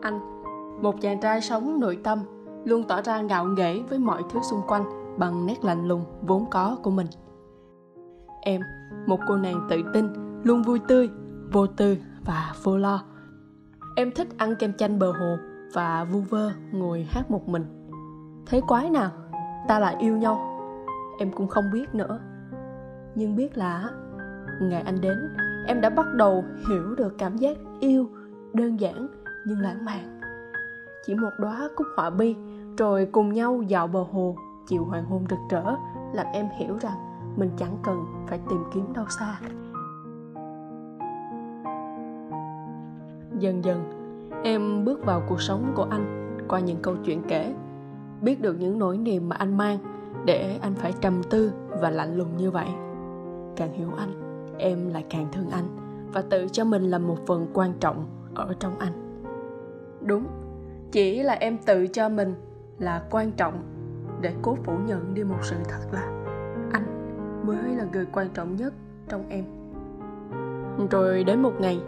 anh, một chàng trai sống nội tâm, luôn tỏ ra ngạo nghễ với mọi thứ xung quanh bằng nét lạnh lùng vốn có của mình. Em, một cô nàng tự tin, luôn vui tươi, vô tư và vô lo. Em thích ăn kem chanh bờ hồ và vu vơ ngồi hát một mình. Thế quái nào, ta lại yêu nhau? Em cũng không biết nữa. Nhưng biết là ngày anh đến, em đã bắt đầu hiểu được cảm giác yêu đơn giản nhưng lãng mạn. Chỉ một đóa cúc họa bi rồi cùng nhau dạo bờ hồ, chiều hoàng hôn rực rỡ, làm em hiểu rằng mình chẳng cần phải tìm kiếm đâu xa. Dần dần, em bước vào cuộc sống của anh qua những câu chuyện kể, biết được những nỗi niềm mà anh mang để anh phải trầm tư và lạnh lùng như vậy. Càng hiểu anh, em lại càng thương anh và tự cho mình là một phần quan trọng ở trong anh đúng, chỉ là em tự cho mình là quan trọng để cố phủ nhận đi một sự thật là anh mới là người quan trọng nhất trong em. Rồi đến một ngày,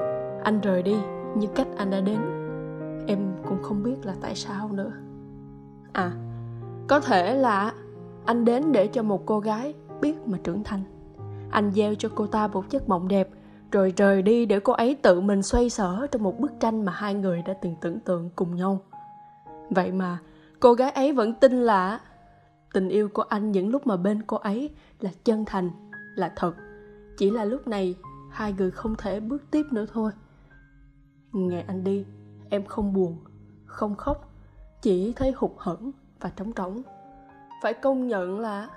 anh rời đi như cách anh đã đến. Em cũng không biết là tại sao nữa. À có thể là anh đến để cho một cô gái biết mà trưởng thành. Anh gieo cho cô ta một giấc mộng đẹp rồi rời đi để cô ấy tự mình xoay sở trong một bức tranh mà hai người đã từng tưởng tượng cùng nhau. Vậy mà, cô gái ấy vẫn tin là tình yêu của anh những lúc mà bên cô ấy là chân thành, là thật. Chỉ là lúc này, hai người không thể bước tiếp nữa thôi. Ngày anh đi, em không buồn, không khóc, chỉ thấy hụt hẫng và trống trống. Phải công nhận là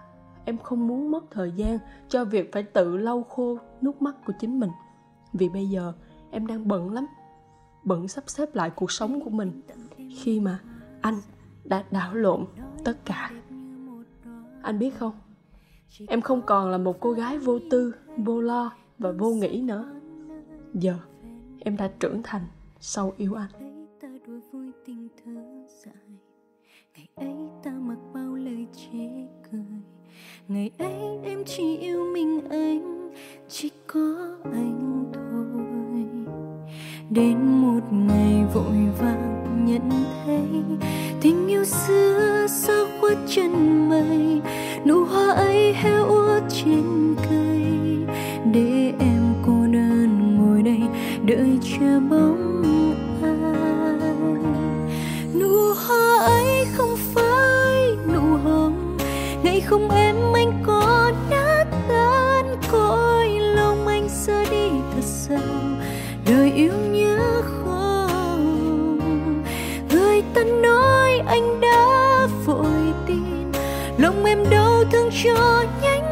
em không muốn mất thời gian cho việc phải tự lau khô nước mắt của chính mình vì bây giờ, em đang bận lắm, bận sắp xếp lại cuộc sống của mình. Khi mà anh đã đảo lộn tất cả. Anh biết không? Em không còn là một cô gái vô tư, vô lo và vô nghĩ nữa. Giờ, em đã trưởng thành sau yêu anh. Ngày ấy ta mặc bao lời chế cười. Ngày ấy em chỉ yêu mình anh, chỉ có anh đến một ngày vội vàng nhận thấy tình yêu xưa xa khuất chân mây nụ hoa ấy heo úa trên cây. Để em cô đơn ngồi đây, đợi chờ bóng cho nhanh